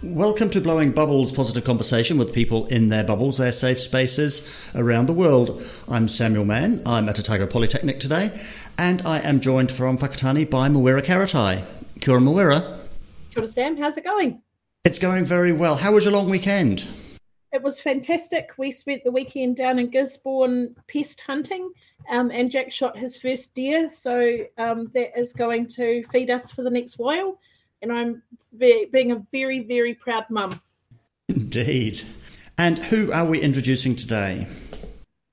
Welcome to Blowing Bubbles Positive Conversation with people in their bubbles, their safe spaces around the world. I'm Samuel Mann. I'm at Otago Polytechnic today, and I am joined from Whakatane by Mawera Karatai. Kia ora, Mawera. Kia ora, Sam. How's it going? It's going very well. How was your long weekend? It was fantastic. We spent the weekend down in Gisborne pest hunting, um, and Jack shot his first deer, so um, that is going to feed us for the next while and I'm be, being a very, very proud mum. Indeed. And who are we introducing today?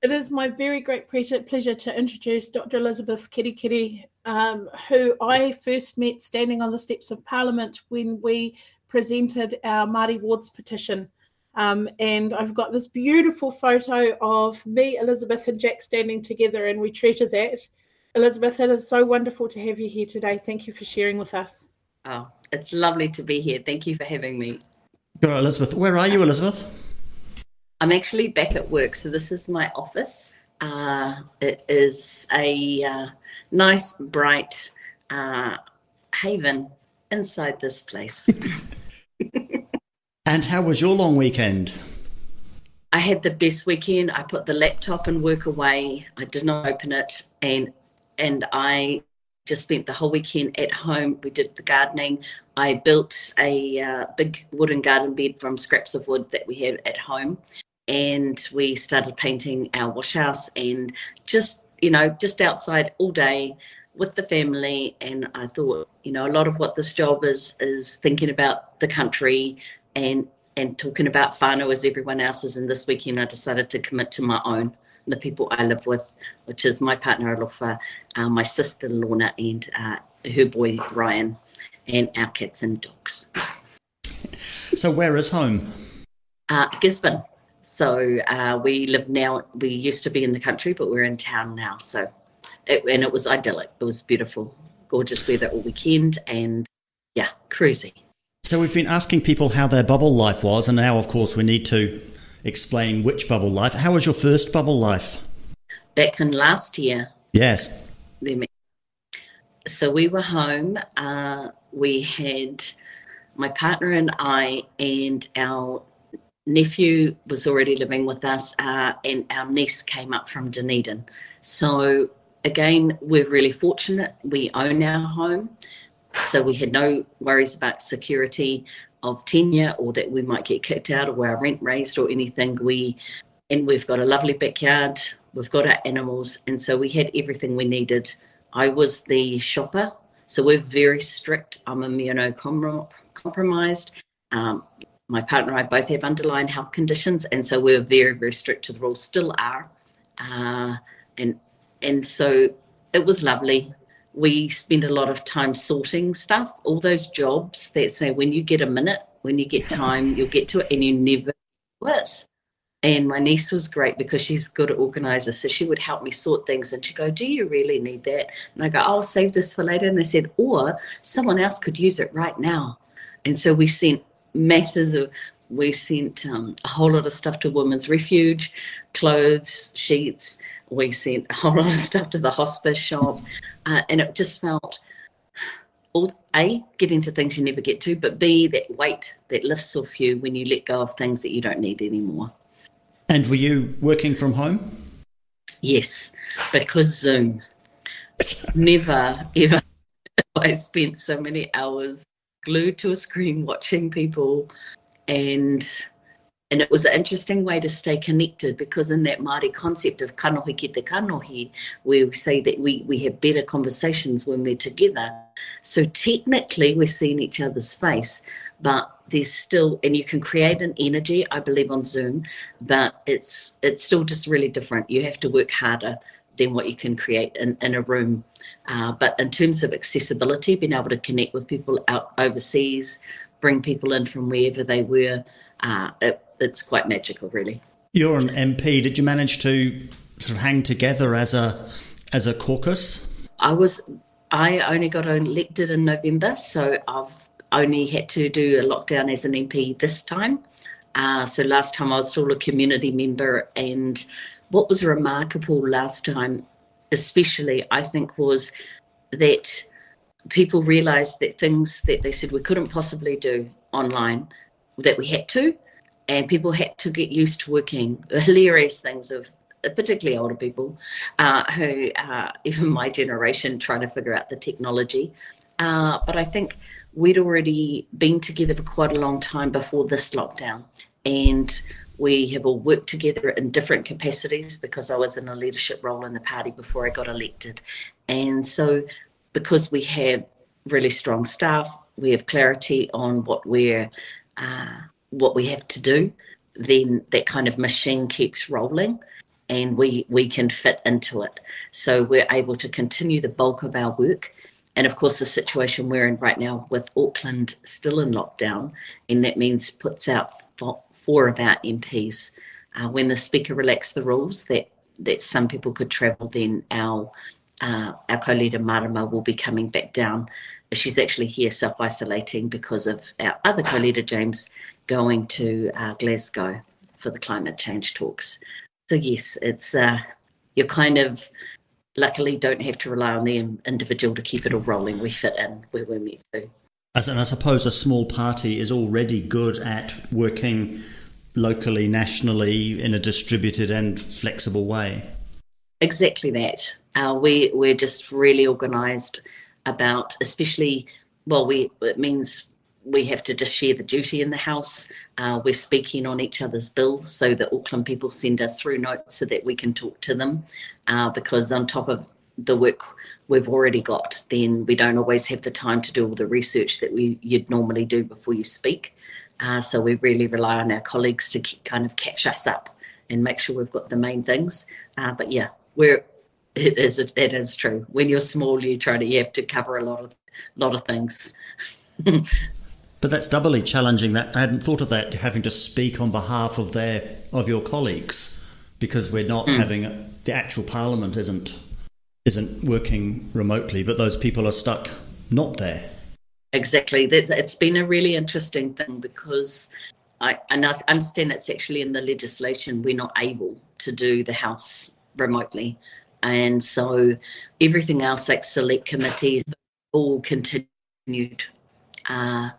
It is my very great pleasure, pleasure to introduce Dr. Elizabeth Kerekere, um, who I first met standing on the steps of Parliament when we presented our Māori Wards petition. Um, and I've got this beautiful photo of me, Elizabeth, and Jack standing together, and we treasured that. Elizabeth, it is so wonderful to have you here today. Thank you for sharing with us. Oh, it's lovely to be here. Thank you for having me. Good, Elizabeth. Where are you, Elizabeth? I'm actually back at work, so this is my office. Uh, it is a uh, nice, bright uh, haven inside this place. and how was your long weekend? I had the best weekend. I put the laptop and work away. I did not open it, and and I just spent the whole weekend at home. We did the gardening. I built a uh, big wooden garden bed from scraps of wood that we had at home. And we started painting our wash house and just, you know, just outside all day with the family. And I thought, you know, a lot of what this job is is thinking about the country and and talking about whānau as everyone else is. And this weekend I decided to commit to my own the people I live with, which is my partner Alofa, uh, my sister Lorna, and uh, her boy Ryan, and our cats and dogs. So, where is home? Uh, Gisborne. So uh, we live now. We used to be in the country, but we're in town now. So, it, and it was idyllic. It was beautiful, gorgeous weather all weekend, and yeah, cruising. So we've been asking people how their bubble life was, and now, of course, we need to explain which bubble life. How was your first bubble life? Back in last year. Yes. So we were home. Uh, we had my partner and I, and our nephew was already living with us, uh, and our niece came up from Dunedin. So again, we're really fortunate. We own our home. So we had no worries about security of tenure or that we might get kicked out or our rent raised or anything. We and we've got a lovely backyard. We've got our animals, and so we had everything we needed. I was the shopper, so we're very strict. I'm immunocompromised. Um, my partner and I both have underlying health conditions, and so we're very, very strict to the rules. Still are, uh, and and so it was lovely we spend a lot of time sorting stuff, all those jobs that say when you get a minute, when you get time, you'll get to it and you never do it. And my niece was great because she's good organizer. So she would help me sort things and she'd go, Do you really need that? And I go, I'll save this for later. And they said, Or someone else could use it right now. And so we sent masses of, we sent um, a whole lot of stuff to Women's Refuge, clothes, sheets. We sent a whole lot of stuff to the hospice shop. Uh, and it just felt, all, A, get into things you never get to, but B, that weight that lifts off you when you let go of things that you don't need anymore. And were you working from home? Yes, because Zoom. never, ever I spent so many hours glued to a screen watching people and and it was an interesting way to stay connected because in that Māori concept of kanohi ki te kanohi, we say that we, we have better conversations when we're together. So technically we're seeing each other's face, but there's still and you can create an energy, I believe, on Zoom, but it's it's still just really different. You have to work harder than what you can create in, in a room. Uh, but in terms of accessibility, being able to connect with people out overseas, bring people in from wherever they were, uh, it, it's quite magical, really. You're an MP. Did you manage to sort of hang together as a as a caucus? I was. I only got elected in November, so I've only had to do a lockdown as an MP this time. Uh, so last time I was still a community member, and what was remarkable last time, especially I think, was that people realised that things that they said we couldn't possibly do online, that we had to, and people had to get used to working The hilarious things of particularly older people uh, who uh, even my generation trying to figure out the technology. Uh, but i think we'd already been together for quite a long time before this lockdown and we have all worked together in different capacities because i was in a leadership role in the party before i got elected and so because we have really strong staff we have clarity on what we're uh, what we have to do, then that kind of machine keeps rolling and we we can fit into it. So we're able to continue the bulk of our work. And of course, the situation we're in right now with Auckland still in lockdown, and that means puts out four of our MPs. Uh, when the Speaker relaxed the rules that, that some people could travel, then our uh, our co-leader Marama will be coming back down. She's actually here self-isolating because of our other co-leader James going to uh, Glasgow for the climate change talks. So yes, it's uh, you kind of luckily don't have to rely on the individual to keep it all rolling. We fit in where we're meant to. As, and I suppose a small party is already good at working locally, nationally, in a distributed and flexible way. Exactly that. Uh, we we're just really organised about, especially well, we it means we have to just share the duty in the house. Uh, we're speaking on each other's bills, so the Auckland people send us through notes so that we can talk to them. Uh, because on top of the work we've already got, then we don't always have the time to do all the research that we you'd normally do before you speak. Uh, so we really rely on our colleagues to kind of catch us up and make sure we've got the main things. Uh, but yeah, we're it is it is true. When you're small, you try to you have to cover a lot of lot of things. But that's doubly challenging. That I hadn't thought of that having to speak on behalf of their of your colleagues because we're not mm. having the actual parliament isn't isn't working remotely, but those people are stuck not there. Exactly. That's, it's been a really interesting thing because I, and I understand it's actually in the legislation we're not able to do the House remotely. And so everything else, like select committees, all continued. Uh,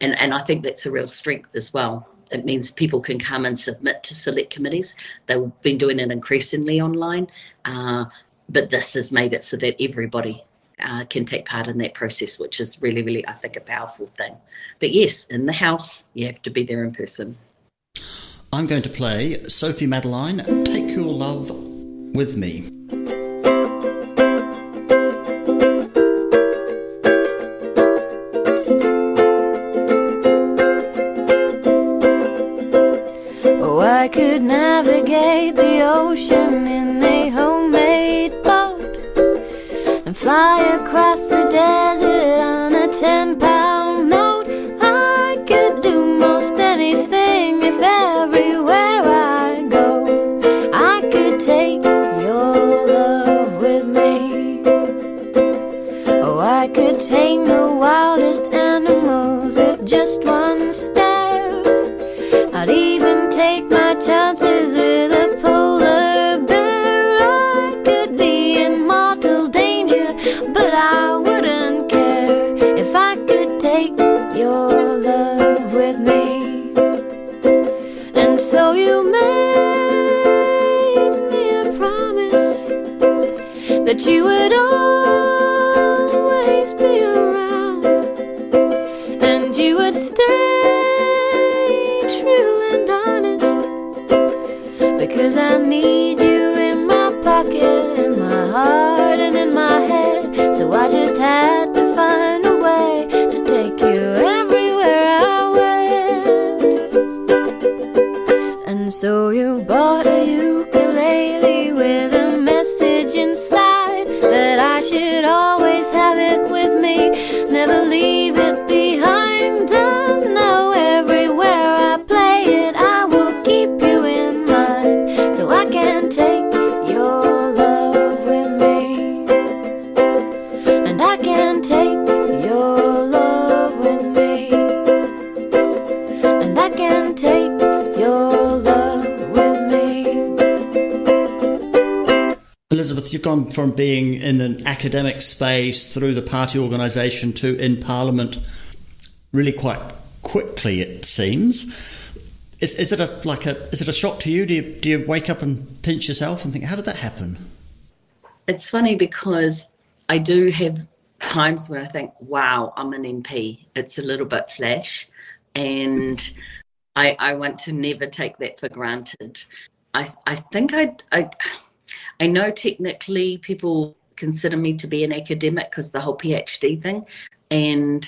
and and I think that's a real strength as well. It means people can come and submit to select committees. They've been doing it increasingly online, uh, but this has made it so that everybody uh, can take part in that process, which is really, really, I think, a powerful thing. But yes, in the house, you have to be there in person. I'm going to play Sophie Madeleine, Take Your Love with Me. Navigate the ocean in a homemade boat and fly across the desert being in an academic space through the party organisation to in Parliament really quite quickly, it seems. Is, is it a like a is it a shock to you? Do you do you wake up and pinch yourself and think, how did that happen? It's funny because I do have times when I think, wow, I'm an MP. It's a little bit flash. And I, I want to never take that for granted. I, I think I, I, I know technically people consider me to be an academic because the whole PhD thing. And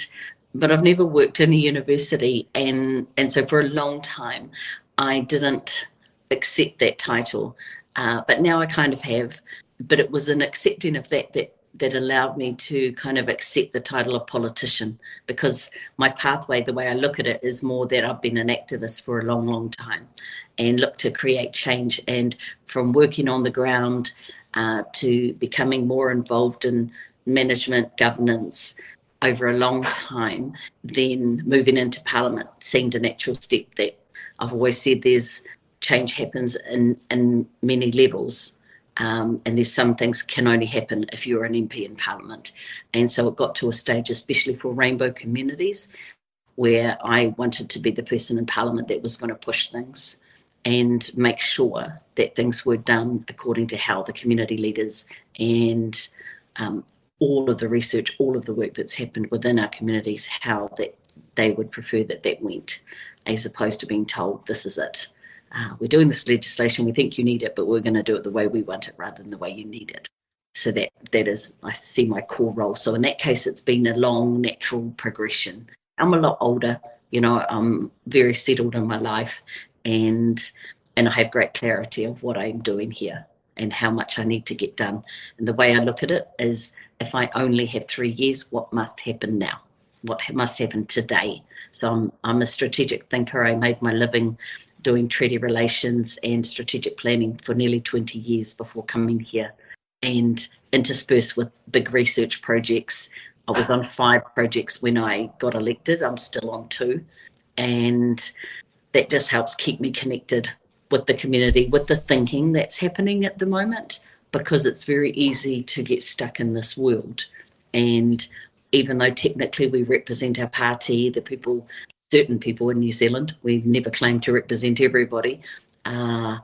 but I've never worked in a university and and so for a long time I didn't accept that title. Uh, but now I kind of have. But it was an accepting of that that that allowed me to kind of accept the title of politician because my pathway, the way I look at it, is more that I've been an activist for a long, long time and look to create change. And from working on the ground uh, to becoming more involved in management governance over a long time, then moving into Parliament seemed a natural step that I've always said there's change happens in, in many levels. Um, and there's some things can only happen if you're an MP in Parliament. And so it got to a stage, especially for rainbow communities, where I wanted to be the person in Parliament that was going to push things and make sure that things were done according to how the community leaders and um, all of the research, all of the work that's happened within our communities, how that they would prefer that that went, as opposed to being told this is it uh, we're doing this legislation, we think you need it, but we're going to do it the way we want it rather than the way you need it. So that that is, I see my core role. So in that case, it's been a long natural progression. I'm a lot older, you know, I'm very settled in my life, and and I have great clarity of what I'm doing here and how much I need to get done. And the way I look at it is, if I only have three years, what must happen now? What must happen today? So I'm I'm a strategic thinker. I made my living doing treaty relations and strategic planning for nearly 20 years before coming here and interspersed with big research projects. I was on five projects when I got elected. I'm still on two. And that just helps keep me connected with the community, with the thinking that's happening at the moment, because it's very easy to get stuck in this world. And even though technically we represent our party, the people certain people in New Zealand. We never claim to represent everybody, uh,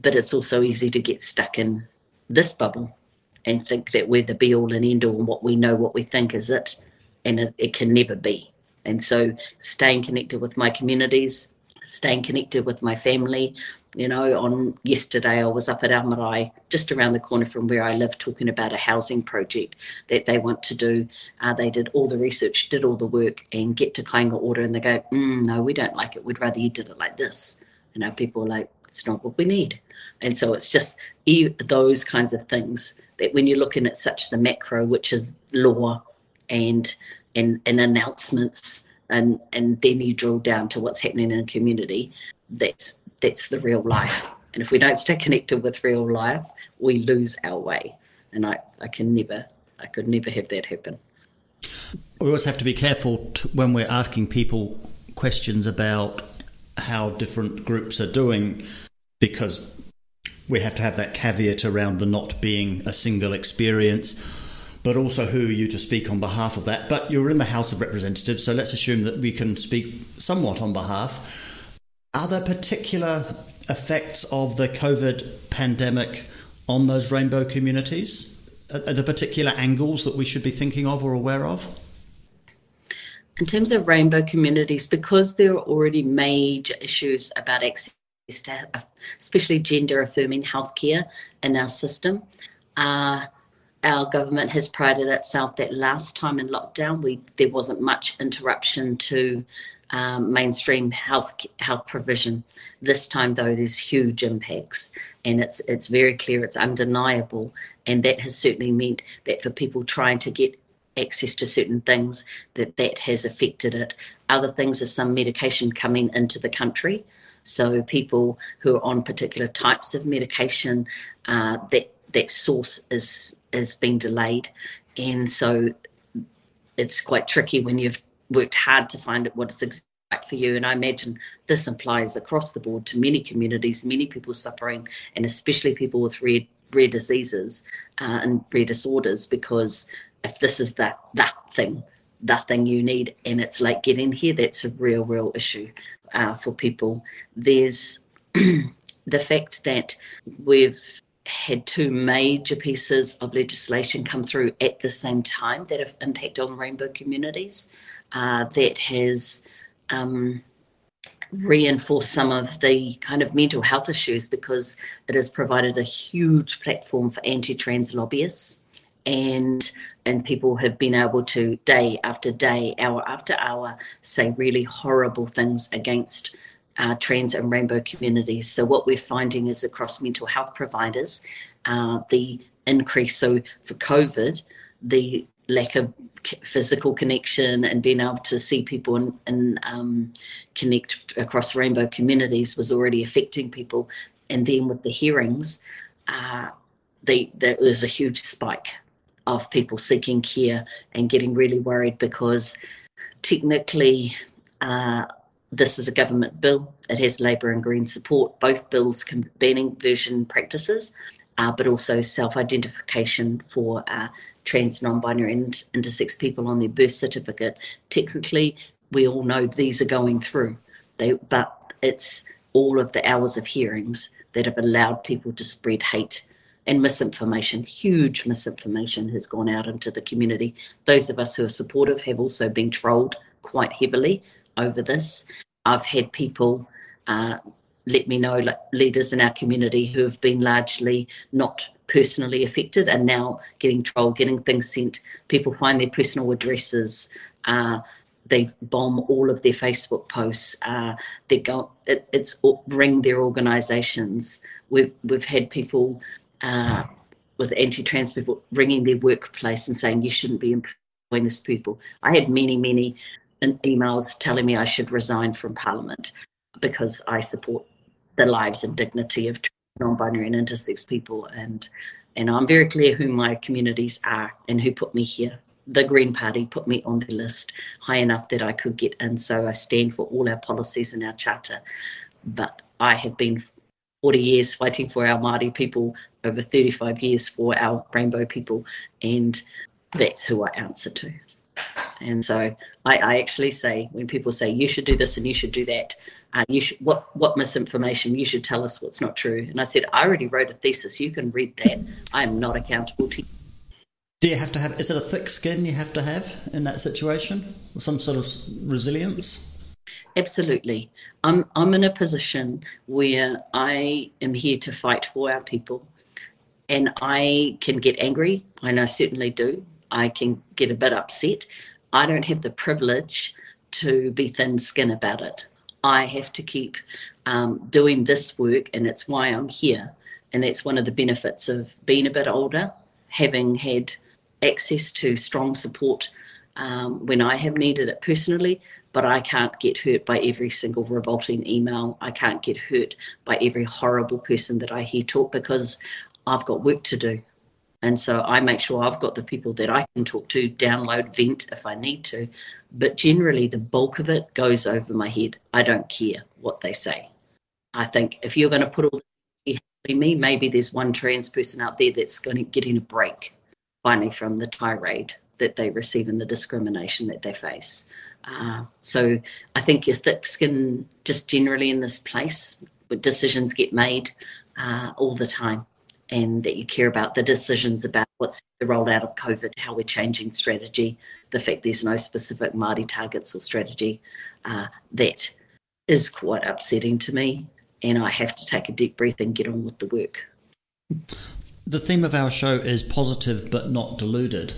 but it's also easy to get stuck in this bubble and think that we're the be all and end all and what we know, what we think is it, and it, it can never be. And so, staying connected with my communities, staying connected with my family. You know, on yesterday I was up at Almarai, just around the corner from where I live, talking about a housing project that they want to do. Uh, they did all the research, did all the work, and get to Kainga Ora, and they go, mm, "No, we don't like it. We'd rather you did it like this." You know, people are like, "It's not what we need," and so it's just those kinds of things that when you're looking at such the macro, which is law and and, and announcements and and then you drill down to what's happening in a community that's that's the real life. And if we don't stay connected with real life we lose our way. And i i can never i could never have that happen. We always have to be careful to, when we're asking people questions about how different groups are doing because we have to have that caveat around the not being a single experience but also who are you to speak on behalf of that? But you're in the House of Representatives, so let's assume that we can speak somewhat on behalf. Are there particular effects of the COVID pandemic on those rainbow communities? Are there particular angles that we should be thinking of or aware of? In terms of rainbow communities, because there are already major issues about access to, especially gender affirming healthcare in our system, uh, our government has prided itself that last time in lockdown we there wasn't much interruption to um, mainstream health health provision. This time, though, there's huge impacts, and it's it's very clear, it's undeniable, and that has certainly meant that for people trying to get access to certain things, that that has affected it. Other things are some medication coming into the country, so people who are on particular types of medication, uh, that that source is is being delayed, and so it's quite tricky when you've worked hard to find out what is exactly right for you. And I imagine this applies across the board to many communities, many people suffering, and especially people with rare rare diseases uh, and rare disorders. Because if this is that that thing, that thing you need, and it's like getting here, that's a real, real issue uh, for people. There's the fact that we've had two major pieces of legislation come through at the same time that have impact on rainbow communities. Uh, that has um, reinforced some of the kind of mental health issues because it has provided a huge platform for anti-trans lobbyists and and people have been able to day after day hour after hour say really horrible things against uh, trans and rainbow communities. So what we're finding is across mental health providers, uh, the increase. So for COVID, the lack of physical connection and being able to see people and, and um, connect across rainbow communities was already affecting people. And then with the hearings, uh, they, there was a huge spike of people seeking care and getting really worried because technically uh, this is a government bill. It has Labour and Green support. Both bills banning version practices, uh, but also self-identification for uh, trans, non-binary, and intersex people on their birth certificate. Technically, we all know these are going through. They, but it's all of the hours of hearings that have allowed people to spread hate and misinformation. Huge misinformation has gone out into the community. Those of us who are supportive have also been trolled quite heavily over this. I've had people uh, let me know, like leaders in our community who have been largely not personally affected and now getting trolled, getting things sent. People find their personal addresses. Uh, they bomb all of their Facebook posts. Uh, they go, it, it's ring their organisations. We've we've had people uh, with anti-trans people ringing their workplace and saying you shouldn't be employing this people. I had many many emails telling me I should resign from Parliament because I support the lives and dignity of non-binary and intersex people, and and I'm very clear who my communities are and who put me here. The Green Party put me on the list high enough that I could get in, so I stand for all our policies and our charter. But I have been 40 years fighting for our Māori people, over 35 years for our rainbow people, and that's who I answer to. And so I, I, actually say when people say you should do this and you should do that, uh, you should what what misinformation you should tell us what's not true. And I said I already wrote a thesis. You can read that. I am not accountable to you. Do you have to have? Is it a thick skin you have to have in that situation, or some sort of resilience? Absolutely. I'm I'm in a position where I am here to fight for our people, and I can get angry, and I certainly do. I can get a bit upset. I don't have the privilege to be thin skin about it. I have to keep um, doing this work, and it's why I'm here. And that's one of the benefits of being a bit older, having had access to strong support um, when I have needed it personally. But I can't get hurt by every single revolting email. I can't get hurt by every horrible person that I hear talk because I've got work to do. And so I make sure I've got the people that I can talk to, download, vent if I need to. But generally, the bulk of it goes over my head. I don't care what they say. I think if you're going to put all me, maybe there's one trans person out there that's going to get in a break finally from the tirade that they receive and the discrimination that they face. Uh, so I think your thick skin, just generally in this place, decisions get made uh, all the time and that you care about the decisions about what's the rollout of COVID, how we're changing strategy, the fact there's no specific Māori targets or strategy, uh, that is quite upsetting to me. And I have to take a deep breath and get on with the work. The theme of our show is positive but not deluded.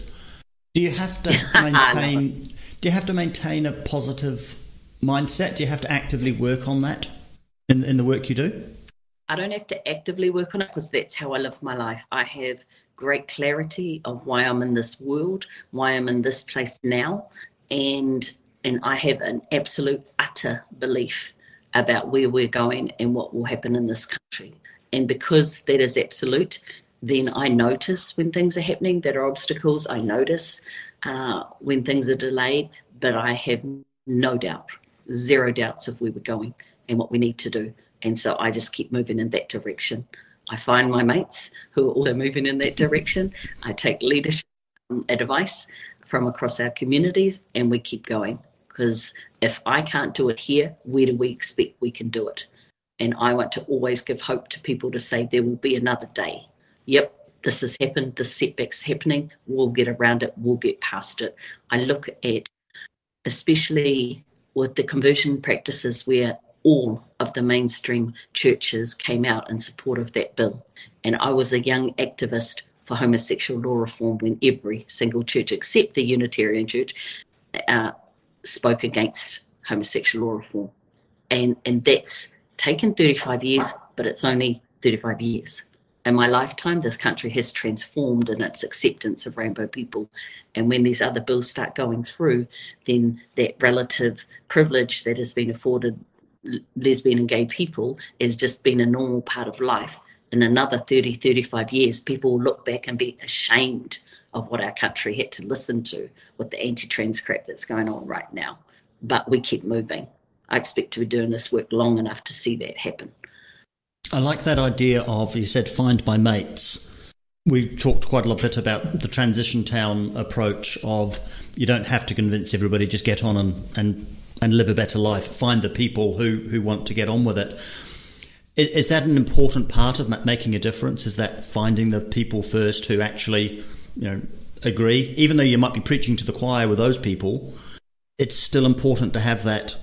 Do you have to maintain? do you have to maintain a positive mindset? Do you have to actively work on that in, in the work you do? I don't have to actively work on it because that's how I live my life. I have great clarity of why I'm in this world, why I'm in this place now, and and I have an absolute utter belief about where we're going and what will happen in this country. And because that is absolute, then I notice when things are happening that are obstacles. I notice uh, when things are delayed, but I have no doubt, zero doubts of where we're going and what we need to do. And so I just keep moving in that direction. I find my mates who are also moving in that direction. I take leadership um, advice from across our communities and we keep going. Because if I can't do it here, where do we expect we can do it? And I want to always give hope to people to say there will be another day. Yep, this has happened, this setback's happening, we'll get around it, we'll get past it. I look at, especially with the conversion practices where all of the mainstream churches came out in support of that bill. And I was a young activist for homosexual law reform when every single church, except the Unitarian Church, uh, spoke against homosexual law reform. And, and that's taken 35 years, but it's only 35 years. In my lifetime, this country has transformed in its acceptance of rainbow people. And when these other bills start going through, then that relative privilege that has been afforded lesbian and gay people has just been a normal part of life. In another 30, 35 years, people will look back and be ashamed of what our country had to listen to with the anti trans crap that's going on right now. But we keep moving. I expect to be doing this work long enough to see that happen. I like that idea of, you said, find my mates. We talked quite a bit about the transition town approach of you don't have to convince everybody, just get on and, and, and live a better life. Find the people who, who want to get on with it. Is, that an important part of making a difference? Is that finding the people first who actually you know, agree? Even though you might be preaching to the choir with those people, it's still important to have that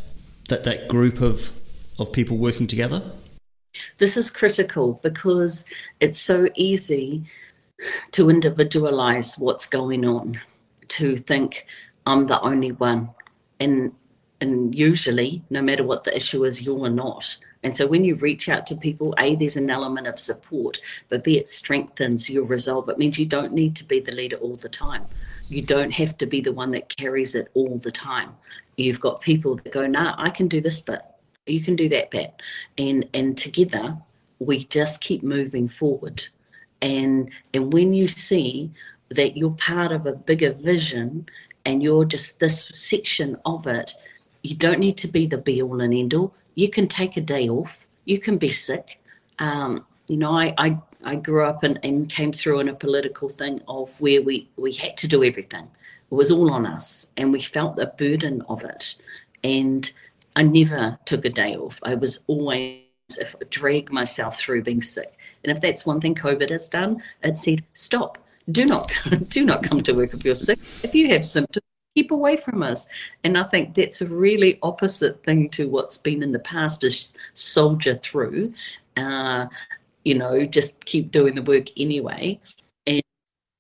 that, that group of of people working together? This is critical because it's so easy to individualize what's going on, to think I'm the only one. And and usually, no matter what the issue is, you're not. And so when you reach out to people, A, there's an element of support, but B, it strengthens your resolve. It means you don't need to be the leader all the time. You don't have to be the one that carries it all the time. You've got people that go, nah, I can do this but you can do that bit and and together we just keep moving forward and and when you see that you're part of a bigger vision and you're just this section of it you don't need to be the be all and end all you can take a day off you can be sick um, you know I, I i grew up and, and came through in a political thing of where we we had to do everything it was all on us and we felt the burden of it and I never took a day off. I was always if drag myself through being sick. And if that's one thing COVID has done, it said, stop. Do not do not come to work if you're sick. If you have symptoms, keep away from us. And I think that's a really opposite thing to what's been in the past is soldier through. Uh, you know, just keep doing the work anyway. And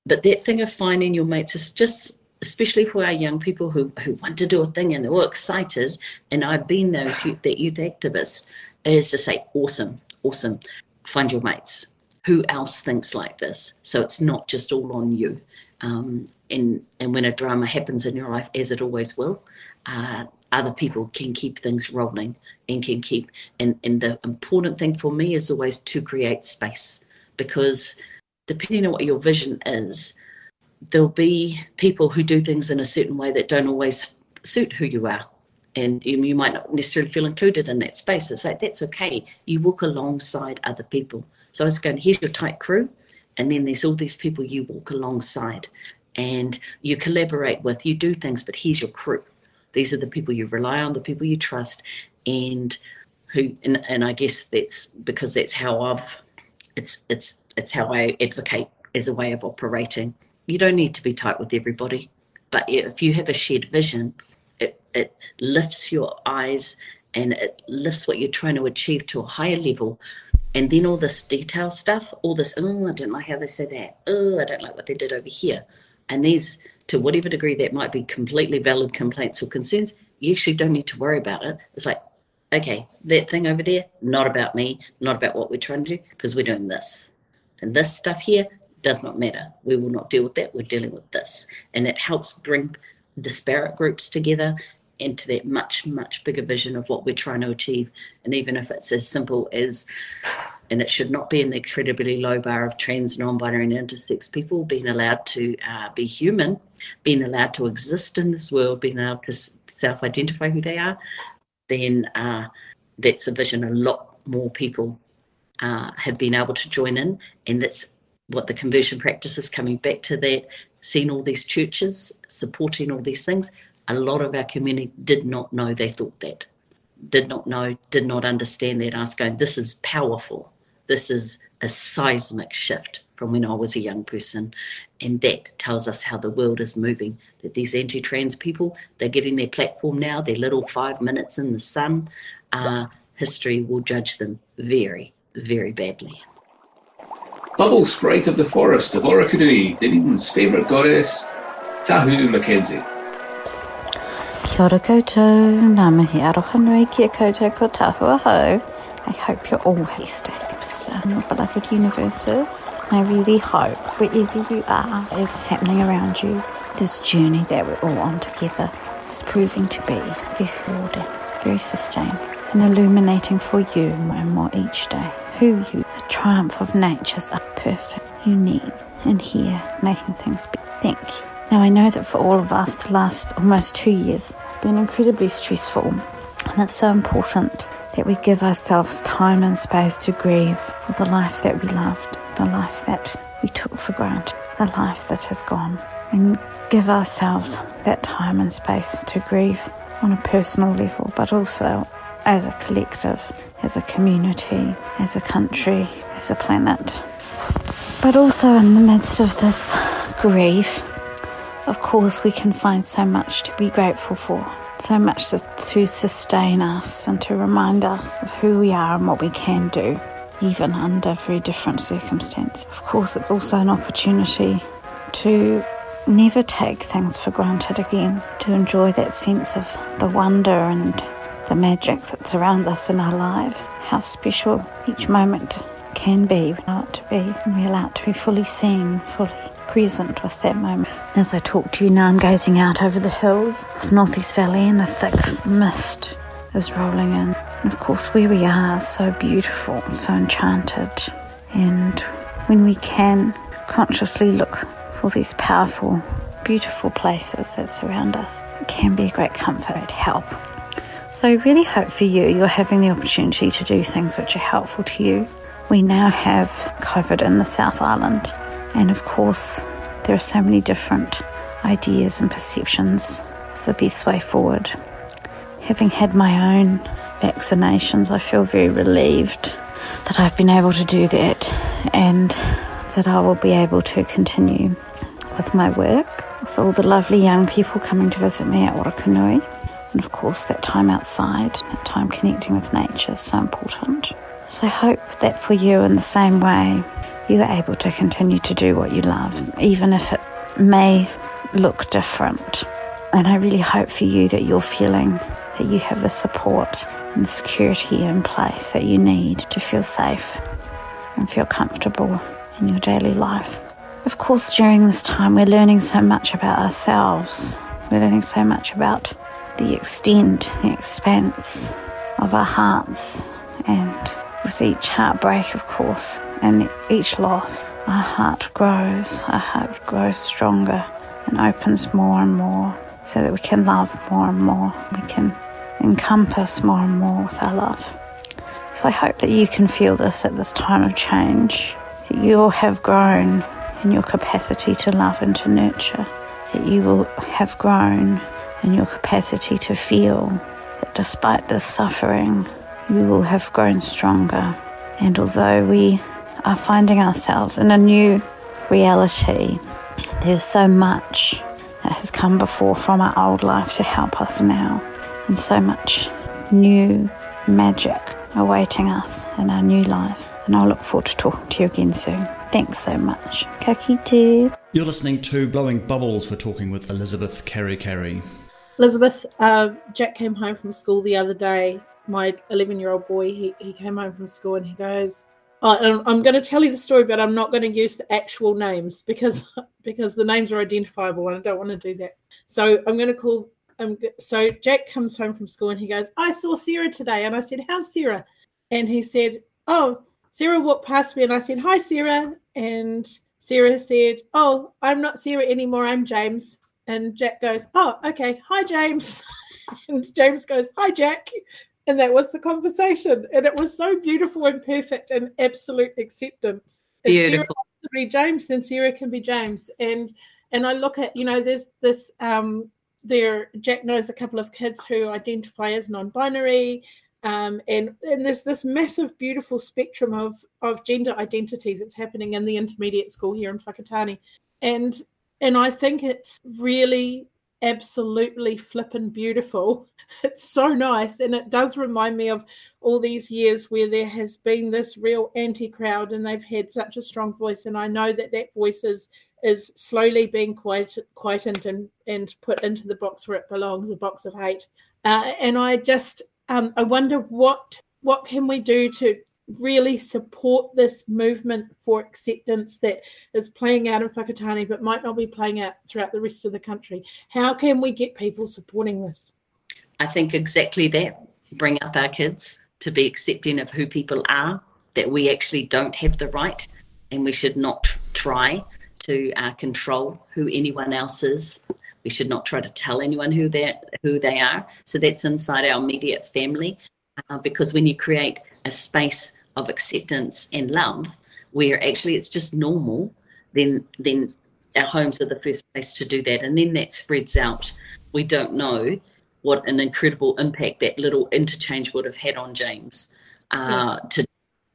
but that thing of finding your mates is just especially for our young people who, who want to do a thing and they're all excited, and I've been those that youth activist, is to say, awesome, awesome, find your mates. Who else thinks like this? So it's not just all on you. Um, and and when a drama happens in your life, as it always will, uh, other people can keep things rolling and can keep. And and the important thing for me is always to create space because depending on what your vision is, there'll be people who do things in a certain way that don't always suit who you are. And you might not necessarily feel included in that space. It's like, that's okay. You walk alongside other people. So I was going, here's your tight crew. And then there's all these people you walk alongside and you collaborate with, you do things, but here's your crew. These are the people you rely on, the people you trust, and who, and, and I guess that's because that's how I've, it's, it's, it's how I advocate as a way of operating you don't need to be tight with everybody, but if you have a shared vision, it, it lifts your eyes and it lifts what you're trying to achieve to a higher level. And then all this detail stuff, all this, oh, I don't like how they say that. Oh, I don't like what they did over here. And these, to whatever degree that might be completely valid complaints or concerns, you actually don't need to worry about it. It's like, okay, that thing over there, not about me, not about what we're trying to do, because we're doing this. And this stuff here does not matter. We will not deal with that. We're dealing with this. And it helps bring disparate groups together into that much, much bigger vision of what we're trying to achieve. And even if it's as simple as, and it should not be an incredibly low bar of trans, non binary, and intersex people being allowed to uh, be human, being allowed to exist in this world, being allowed to self identify who they are, then uh, that's a vision a lot more people uh, have been able to join in. And that's what the conversion practice is coming back to that, seeing all these churches supporting all these things a lot of our community did not know they thought that, did not know, did not understand that. I was going, this is powerful. This is a seismic shift from when I was a young person. And that tells us how the world is moving. That these anti trans people, they're getting their platform now, their little five minutes in the sun. Uh, history will judge them very, very badly. Bubble Sprite of the Forest of Orokonui, Dunedin's favourite goddess, Tahu Mackenzie. Kia ora koutou, ngā mihi aroha nui ki a koutou ko Tahu ahau. I hope you're all happy stay in your beloved universes. I really hope wherever you are, whatever's happening around you, this journey that we're all on together is proving to be very rewarding, very sustaining, and illuminating for you more and more each day. Who you, the triumph of nature's are perfect, unique, and here making things be. Thank you. Now, I know that for all of us, the last almost two years been incredibly stressful, and it's so important that we give ourselves time and space to grieve for the life that we loved, the life that we took for granted, the life that has gone, and give ourselves that time and space to grieve on a personal level, but also as a collective, as a community, as a country, as a planet. But also in the midst of this grief, of course, we can find so much to be grateful for, so much to, to sustain us and to remind us of who we are and what we can do, even under very different circumstances. Of course, it's also an opportunity to never take things for granted again, to enjoy that sense of the wonder and the magic that surrounds us in our lives, how special each moment can be, we allow it to be, and we allow it to be fully seen, fully present with that moment. As I talk to you now, I'm gazing out over the hills of Northeast Valley and a thick mist is rolling in. And of course, where we are is so beautiful, so enchanted. And when we can consciously look for these powerful, beautiful places that surround us, it can be a great comfort and help. So I really hope for you, you're having the opportunity to do things which are helpful to you. We now have COVID in the South Island and of course, there are so many different ideas and perceptions of the best way forward. Having had my own vaccinations, I feel very relieved that I've been able to do that and that I will be able to continue with my work, with all the lovely young people coming to visit me at Orokonui. And of course, that time outside, that time connecting with nature is so important. So I hope that for you, in the same way, you are able to continue to do what you love, even if it may look different. And I really hope for you that you're feeling that you have the support and security in place that you need to feel safe and feel comfortable in your daily life. Of course, during this time, we're learning so much about ourselves. We're learning so much about the extent, the expanse of our hearts, and with each heartbreak, of course, and each loss, our heart grows, our heart grows stronger and opens more and more so that we can love more and more. We can encompass more and more with our love. So I hope that you can feel this at this time of change, that you will have grown in your capacity to love and to nurture, that you will have grown in your capacity to feel that despite this suffering, you will have grown stronger. And although we are finding ourselves in a new reality. There's so much that has come before from our old life to help us now, and so much new magic awaiting us in our new life. And I'll look forward to talking to you again soon. Thanks so much. Ka kite. You're listening to Blowing Bubbles. We're talking with Elizabeth Kerekere. Elizabeth, uh, Jack came home from school the other day. My 11 year old boy, he, he came home from school and he goes, oh, I'm going to tell you the story, but I'm not going to use the actual names because because the names are identifiable and I don't want to do that. So I'm going to call. Um, so Jack comes home from school and he goes, I saw Sarah today. And I said, How's Sarah? And he said, Oh, Sarah walked past me and I said, Hi, Sarah. And Sarah said, Oh, I'm not Sarah anymore. I'm James. And Jack goes, Oh, okay. Hi, James. and James goes, Hi, Jack. And that was the conversation. And it was so beautiful and perfect and absolute acceptance. Beautiful. If Sarah wants to be James, then Sarah can be James. And and I look at, you know, there's this um there Jack knows a couple of kids who identify as non-binary. Um, and, and there's this massive, beautiful spectrum of, of gender identity that's happening in the intermediate school here in Whakatane. And and I think it's really absolutely flippin' beautiful. It's so nice. And it does remind me of all these years where there has been this real anti crowd and they've had such a strong voice. And I know that that voice is, is slowly being quiet, quietened and, and put into the box where it belongs, a box of hate. Uh, and I just, um, I wonder what what can we do to really support this movement for acceptance that is playing out in Whakatane but might not be playing out throughout the rest of the country. How can we get people supporting this? I think exactly that. Bring up our kids to be accepting of who people are, that we actually don't have the right and we should not try to uh, control who anyone else is. We should not try to tell anyone who they who they are. So that's inside our immediate family, uh, because when you create a space of acceptance and love, where actually it's just normal, then then our homes are the first place to do that, and then that spreads out. We don't know what an incredible impact that little interchange would have had on James. Uh, yeah. To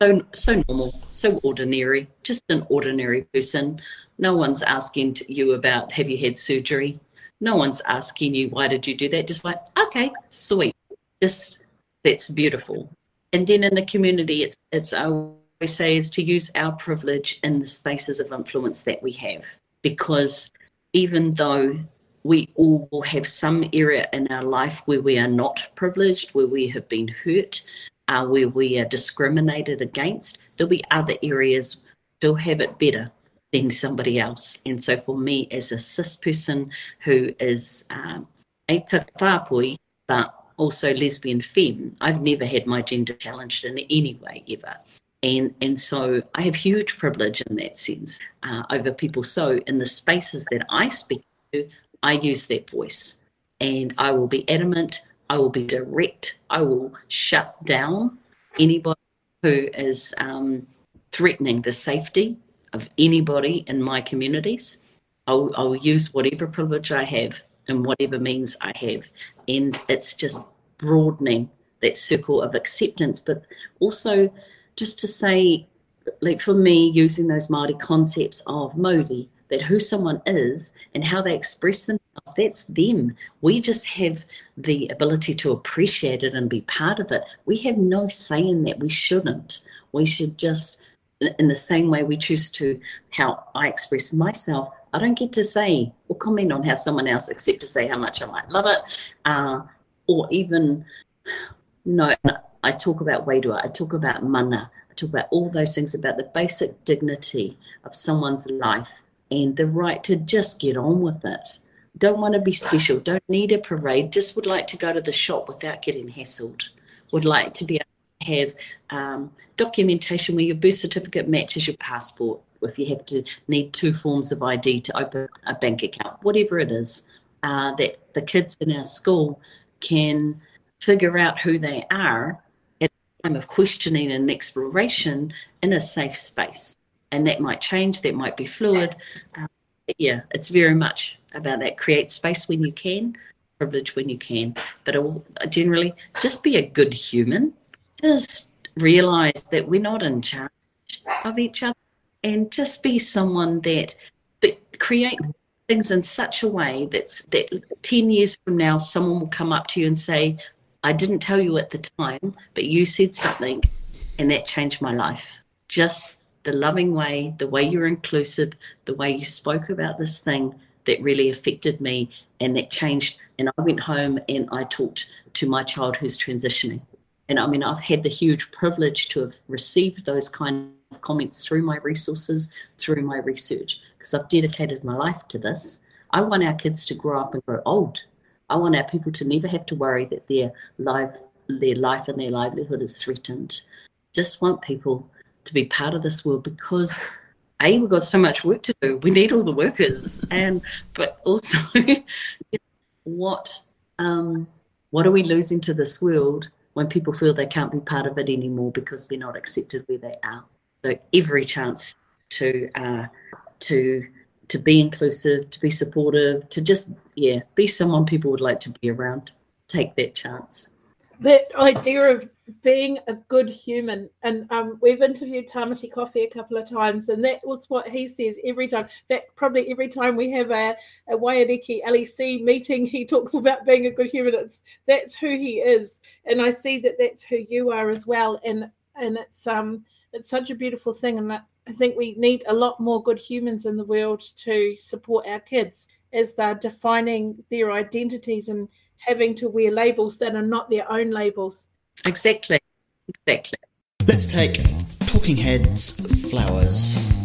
so so normal, so ordinary, just an ordinary person. No one's asking you about have you had surgery. No one's asking you why did you do that. Just like okay, sweet, just that's beautiful and then in the community, it's it's I always say is to use our privilege in the spaces of influence that we have, because even though we all will have some area in our life where we are not privileged, where we have been hurt, uh, where we are discriminated against, there'll be other areas still have it better than somebody else. And so for me as a cis person who is um, a whapui, but also lesbian femme. I've never had my gender challenged in any way ever. And, and so I have huge privilege in that sense uh, over people. So in the spaces that I speak to, I use that voice and I will be adamant, I will be direct, I will shut down anybody who is um, threatening the safety of anybody in my communities. I'll, I'll use whatever privilege I have and whatever means I have. And it's just broadening that circle of acceptance, but also just to say, like for me, using those Māori concepts of mauri, that who someone is and how they express themselves, that's them. We just have the ability to appreciate it and be part of it. We have no say in that. We shouldn't. We should just, in the same way we choose to how I express myself, I don't get to say or comment on how someone else, except to say how much I might love it, uh, or even, no, I talk about wairua, I talk about mana, I talk about all those things about the basic dignity of someone's life and the right to just get on with it. Don't want to be special, don't need a parade, just would like to go to the shop without getting hassled, would like to be able to have um, documentation where your birth certificate matches your passport, if you have to need two forms of ID to open a bank account, whatever it is, uh, that the kids in our school can figure out who they are at a time of questioning and exploration in a safe space. And that might change, that might be fluid. Uh, yeah, it's very much about that. Create space when you can, privilege when you can. But generally, just be a good human. Just realize that we're not in charge of each other and just be someone that but create things in such a way that's that 10 years from now someone will come up to you and say i didn't tell you at the time but you said something and that changed my life just the loving way the way you're inclusive the way you spoke about this thing that really affected me and that changed. And I went home and I talked to my child who's transitioning. And I mean, I've had the huge privilege to have received those kind comments through my resources, through my research, because I've dedicated my life to this. I want our kids to grow up and grow old. I want our people to never have to worry that their life, their life and their livelihood is threatened. Just want people to be part of this world because a we've got so much work to do. We need all the workers, and but also what um, what are we losing to this world when people feel they can't be part of it anymore because they're not accepted where they are? So every chance to uh, to to be inclusive, to be supportive, to just yeah, be someone people would like to be around. Take that chance. That idea of being a good human, and um, we've interviewed Tamati Coffey a couple of times, and that was what he says every time. That probably every time we have a, a Waiariki LEC meeting, he talks about being a good human. It's that's who he is, and I see that that's who you are as well. And and it's um it's such a beautiful thing, and I think we need a lot more good humans in the world to support our kids as they're defining their identities and having to wear labels that are not their own labels. Exactly. Exactly. Let's take Talking Heads Flowers.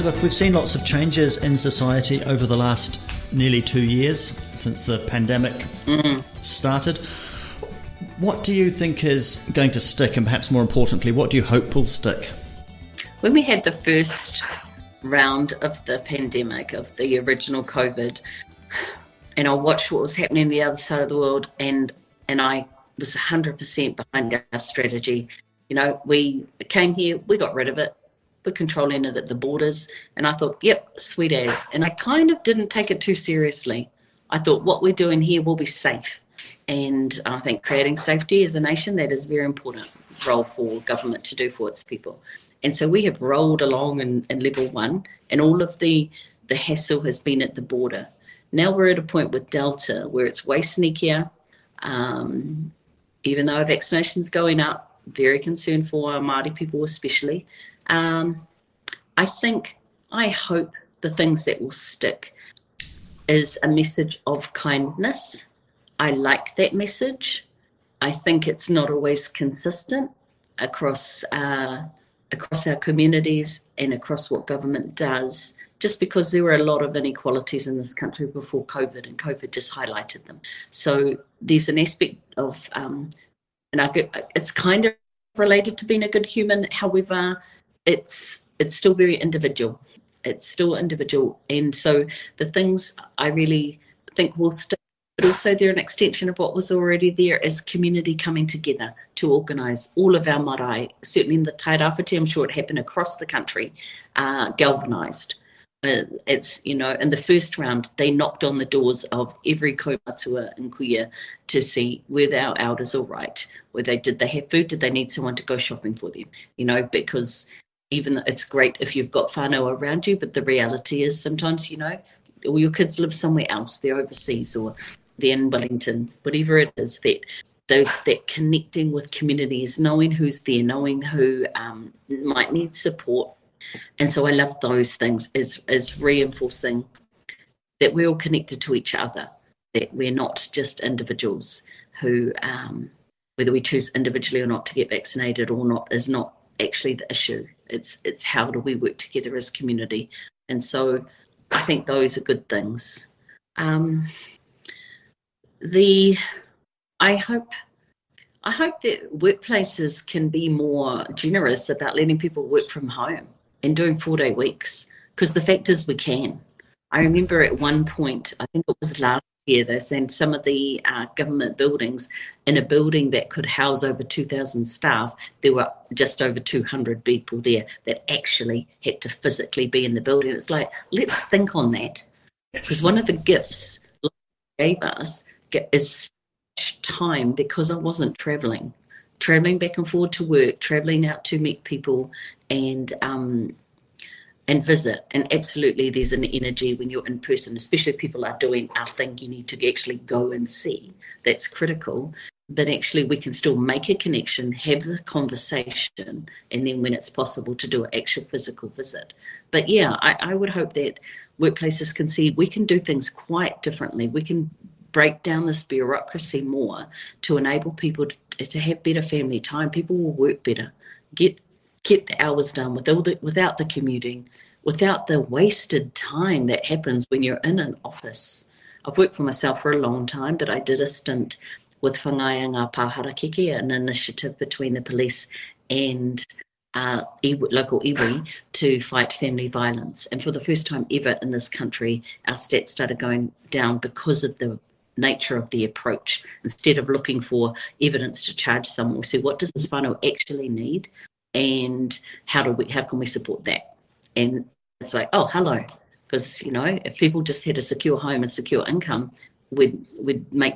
Elizabeth, we've seen lots of changes in society over the last nearly two years since the pandemic mm-hmm. started. What do you think is going to stick, and perhaps more importantly, what do you hope will stick? when we had the first round of the pandemic of the original covid and i watched what was happening on the other side of the world and and i was 100% behind our strategy you know we came here we got rid of it we're controlling it at the borders and i thought yep sweet as and i kind of didn't take it too seriously i thought what we're doing here will be safe and i think creating safety as a nation that is a very important role for government to do for its people and so we have rolled along in, in level one, and all of the the hassle has been at the border. Now we're at a point with Delta where it's way sneakier. Um, even though our vaccination's going up, very concerned for our Māori people especially. Um, I think, I hope the things that will stick is a message of kindness. I like that message. I think it's not always consistent across uh, across our communities and across what government does, just because there were a lot of inequalities in this country before COVID, and COVID just highlighted them. So there's an aspect of, um, and I it's kind of related to being a good human. However, it's it's still very individual. It's still individual, and so the things I really think will stick but also they're an extension of what was already there as community coming together to organise all of our marae, certainly in the Tairawhiti, I'm sure it happened across the country, uh, galvanised. Uh, it's, you know, in the first round, they knocked on the doors of every kaumatua in Kuia to see were our elders all right? Were they, did they have food? Did they need someone to go shopping for them? You know, because even though it's great if you've got whānau around you, but the reality is sometimes, you know, all your kids live somewhere else, they're overseas or they're in Wellington, whatever it is, that those that connecting with communities, knowing who's there, knowing who um, might need support. And so I love those things as as reinforcing that we're all connected to each other, that we're not just individuals who um, whether we choose individually or not to get vaccinated or not is not actually the issue. It's it's how do we work together as community. And so I think those are good things. Um, the I hope I hope that workplaces can be more generous about letting people work from home and doing four day weeks because the fact is we can. I remember at one point, I think it was last year, they said some of the uh, government buildings in a building that could house over 2,000 staff, there were just over 200 people there that actually had to physically be in the building. It's like, let's think on that. Because one of the gifts gave us is time because I wasn't traveling, traveling back and forward to work, traveling out to meet people, and um, and visit. And absolutely, there's an energy when you're in person, especially if people are doing our thing. You need to actually go and see. That's critical. But actually, we can still make a connection, have the conversation, and then when it's possible to do an actual physical visit. But yeah, I, I would hope that workplaces can see we can do things quite differently. We can break down this bureaucracy more to enable people to, to have better family time. People will work better, get get the hours done without the, without the commuting, without the wasted time that happens when you're in an office. I've worked for myself for a long time, but I did a stint with Whangaianga Pāharakeke, an initiative between the police and uh, iwi, local iwi to fight family violence. And for the first time ever in this country, our stats started going down because of the nature of the approach. Instead of looking for evidence to charge someone, we said, what does this whānau actually need? And how do we how can we support that? And it's like, oh hello. Because, you know, if people just had a secure home and secure income, we'd we'd make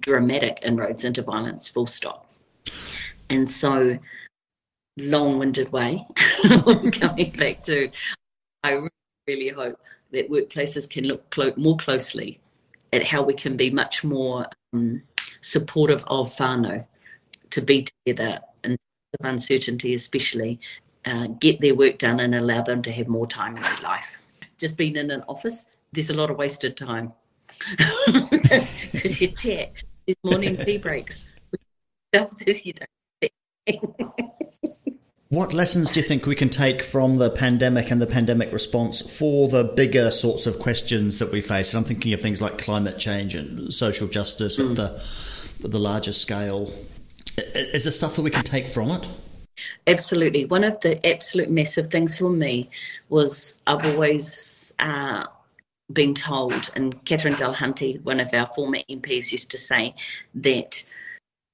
dramatic inroads into violence, full stop. And so long-winded way coming back to I really hope that workplaces can look clo- more closely at how we can be much more um, supportive of whānau to be together in of uncertainty especially uh, get their work done and allow them to have more time in their life just being in an office there's a lot of wasted time because you chat there's morning tea breaks What lessons do you think we can take from the pandemic and the pandemic response for the bigger sorts of questions that we face? And I'm thinking of things like climate change and social justice at the at the larger scale. Is there stuff that we can take from it? Absolutely. One of the absolute massive things for me was I've always uh, been told, and Catherine Delahunty, one of our former MPs, used to say that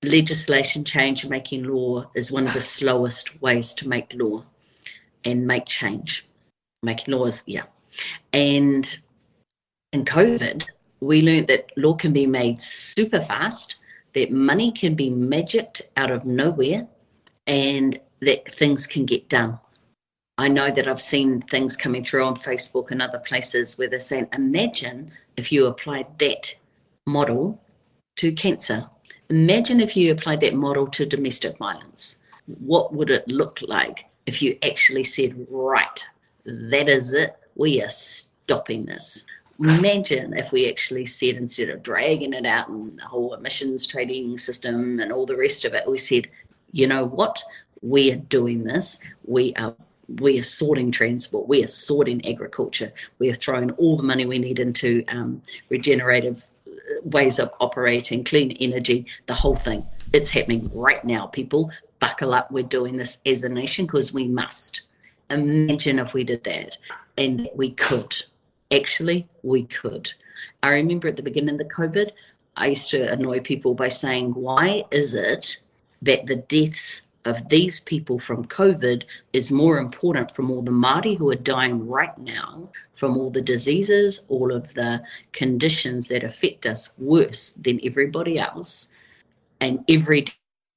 legislation change, making law, is one of the slowest ways to make law and make change. Making laws, yeah. And in COVID, we learned that law can be made super fast, that money can be magicked out of nowhere, and that things can get done. I know that I've seen things coming through on Facebook and other places where they're saying, imagine if you applied that model to cancer. Imagine if you applied that model to domestic violence. What would it look like if you actually said, right, that is it, we are stopping this? Imagine if we actually said, instead of dragging it out and the whole emissions trading system and all the rest of it, we said, you know what? We are doing this. We are we are sorting transport. We are sorting agriculture. We are throwing all the money we need into um, regenerative ways of operating, clean energy, the whole thing. It's happening right now. People, buckle up. We're doing this as a nation because we must. Imagine if we did that and we could. Actually, we could. I remember at the beginning of the COVID, I used to annoy people by saying, why is it that the deaths of these people from COVID is more important from all the Māori who are dying right now from all the diseases, all of the conditions that affect us worse than everybody else. And every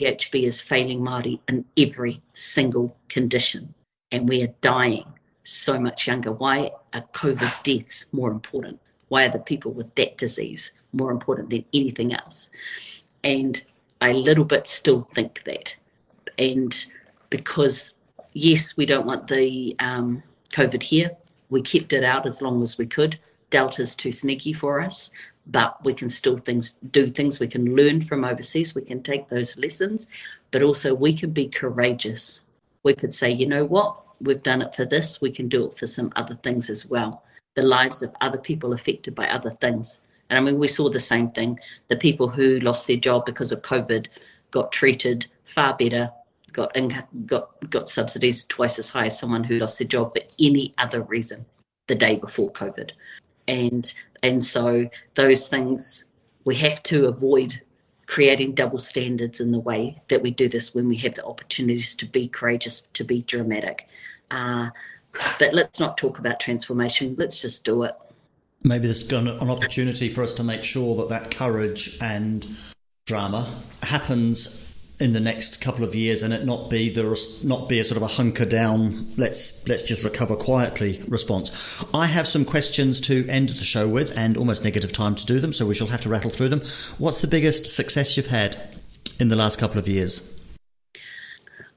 DHB is failing Māori in every single condition. And we are dying so much younger. Why are COVID deaths more important? Why are the people with that disease more important than anything else? And I a little bit still think that and because yes, we don't want the um, COVID here, we kept it out as long as we could. Delta's too sneaky for us, but we can still things do things. We can learn from overseas. We can take those lessons, but also we can be courageous. We could say, you know what, we've done it for this. We can do it for some other things as well. The lives of other people affected by other things. And I mean, we saw the same thing. The people who lost their job because of COVID got treated far better got got got subsidies twice as high as someone who lost their job for any other reason the day before COVID, and and so those things we have to avoid creating double standards in the way that we do this when we have the opportunities to be courageous, to be dramatic. Uh, but let's not talk about transformation. Let's just do it. Maybe there's an opportunity for us to make sure that that courage and drama happens in the next couple of years and it not be the not be a sort of a hunker down let's let's just recover quietly response. I have some questions to end the show with and almost negative time to do them so we shall have to rattle through them. What's the biggest success you've had in the last couple of years?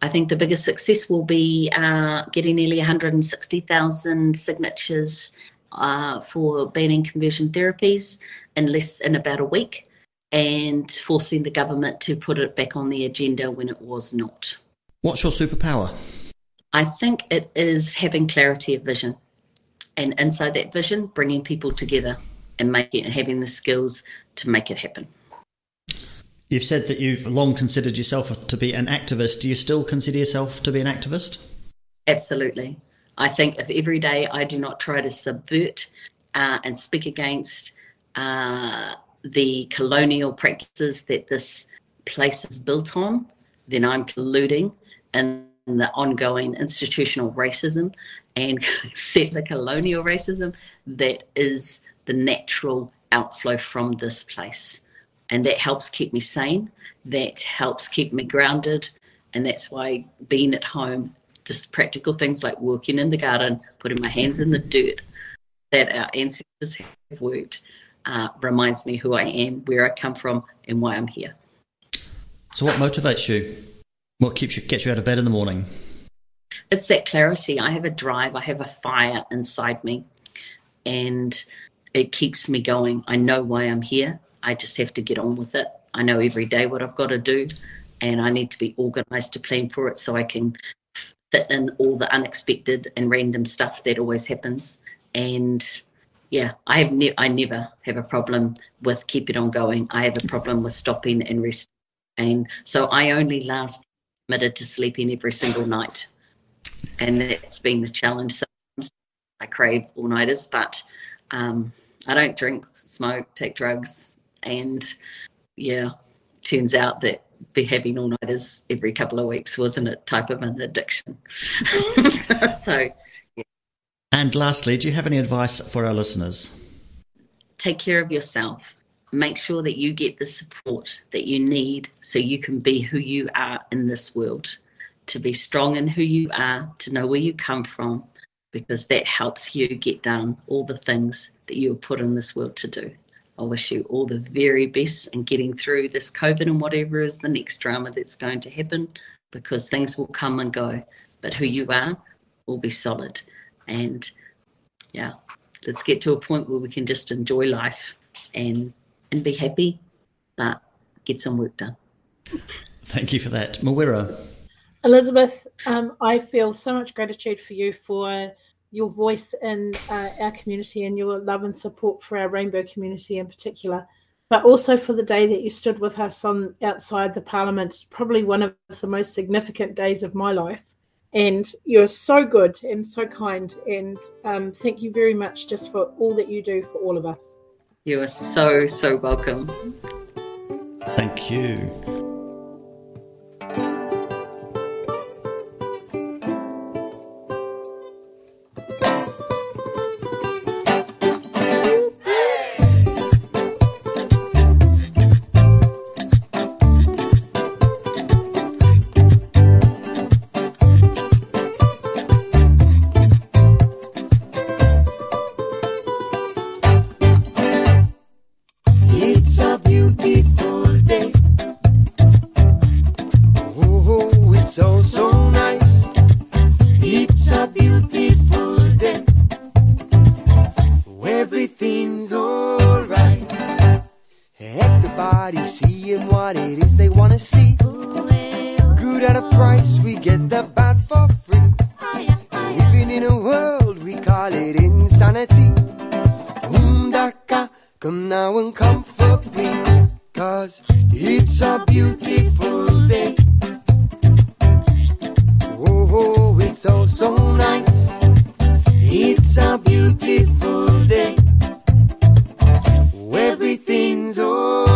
I think the biggest success will be uh, getting nearly 160,000 signatures uh, for banning conversion therapies in less in about a week and forcing the government to put it back on the agenda when it was not. What's your superpower? I think it is having clarity of vision, and inside that vision, bringing people together and making having the skills to make it happen. You've said that you've long considered yourself to be an activist. Do you still consider yourself to be an activist? Absolutely. I think if every day I do not try to subvert uh, and speak against uh, the colonial practices that this place is built on, then I'm colluding in the ongoing institutional racism and settler colonial racism that is the natural outflow from this place. And that helps keep me sane, that helps keep me grounded, and that's why being at home, just practical things like working in the garden, putting my hands in the dirt that our ancestors have worked uh, reminds me who I am, where I come from, and why I'm here. So, what motivates you? What keeps you gets you out of bed in the morning? It's that clarity. I have a drive. I have a fire inside me, and it keeps me going. I know why I'm here. I just have to get on with it. I know every day what I've got to do, and I need to be organised to plan for it so I can fit in all the unexpected and random stuff that always happens. And yeah, I have ne- I never have a problem with keeping on going. I have a problem with stopping and resting. And so I only last committed to sleeping every single night. And that's been the challenge. Sometimes I crave all nighters, but um, I don't drink, smoke, take drugs. And yeah, turns out that be having all nighters every couple of weeks wasn't a type of an addiction. so And lastly, do you have any advice for our listeners? take care of yourself. Make sure that you get the support that you need so you can be who you are in this world. To be strong in who you are, to know where you come from, because that helps you get done all the things that you were put in this world to do. I wish you all the very best in getting through this COVID and whatever is the next drama that's going to happen, because things will come and go. But who you are will be solid. And yeah, let's get to a point where we can just enjoy life and and be happy, but get some work done. Thank you for that. Mawera. Elizabeth, um, I feel so much gratitude for you for your voice in uh, our community and your love and support for our rainbow community in particular, but also for the day that you stood with us on outside the Parliament, probably one of the most significant days of my life. And you're so good and so kind, and um, thank you very much just for all that you do for all of us. You are so, so welcome. Thank you. Call it insanity. Umdaka, come now and comfort me. Cause it's a beautiful day. Oh, it's so, so nice. It's a beautiful day. Everything's alright.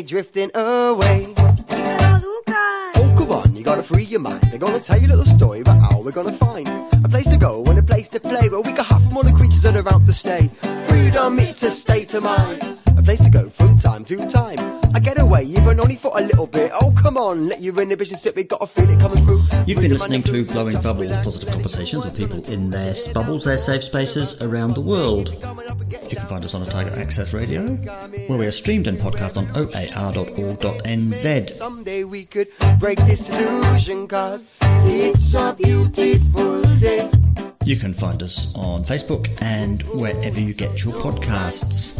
They drifting away. Oh, come on, you gotta free your mind. They're gonna tell you a little story about how we're gonna find a place to go and a place to play where we can hide from all the creatures that are out to stay. Freedom, it's a state of mind. A place to go from time to time. I get away, even only for a little bit. Oh, come on, let your inhibitions sit. We gotta feel it coming through. You've been listening to Blowing Bubbles, positive conversations with people in their bubbles, their safe spaces around the world. Find us on Otago Access Radio, where we are streamed and podcast on oar.org.nz. Someday we could break this illusion, cause it's a beautiful day. You can find us on Facebook and wherever you get your podcasts.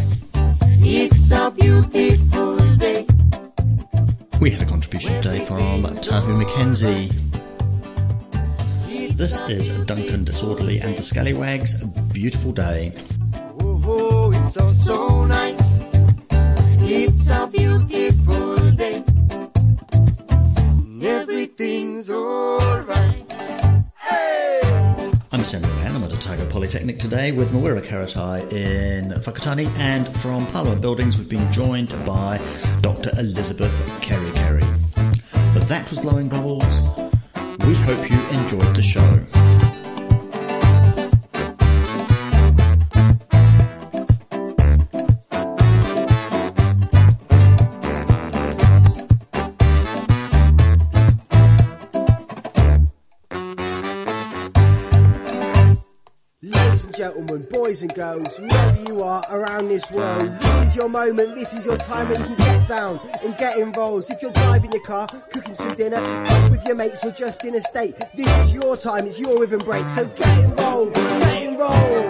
It's a beautiful day. We had a contribution today from Tahu McKenzie. This is Duncan Disorderly and the Scallywags. A beautiful day. It's so, so nice. It's a beautiful day. Everything's alright. Hey! I'm Samuel Mann. I'm at Otago Polytechnic today with Mawera Karatai in Whakatane, and from Parliament Buildings we've been joined by Dr. Elizabeth Kerekere. That was Blowing Bubbles. We hope you enjoyed the show. Boys and girls, whoever you are around this world, this is your moment, this is your time when you can get down and get involved. If you're driving your car, cooking some dinner, with your mates or just in a state, this is your time, it's your rhythm break, so get involved, get involved.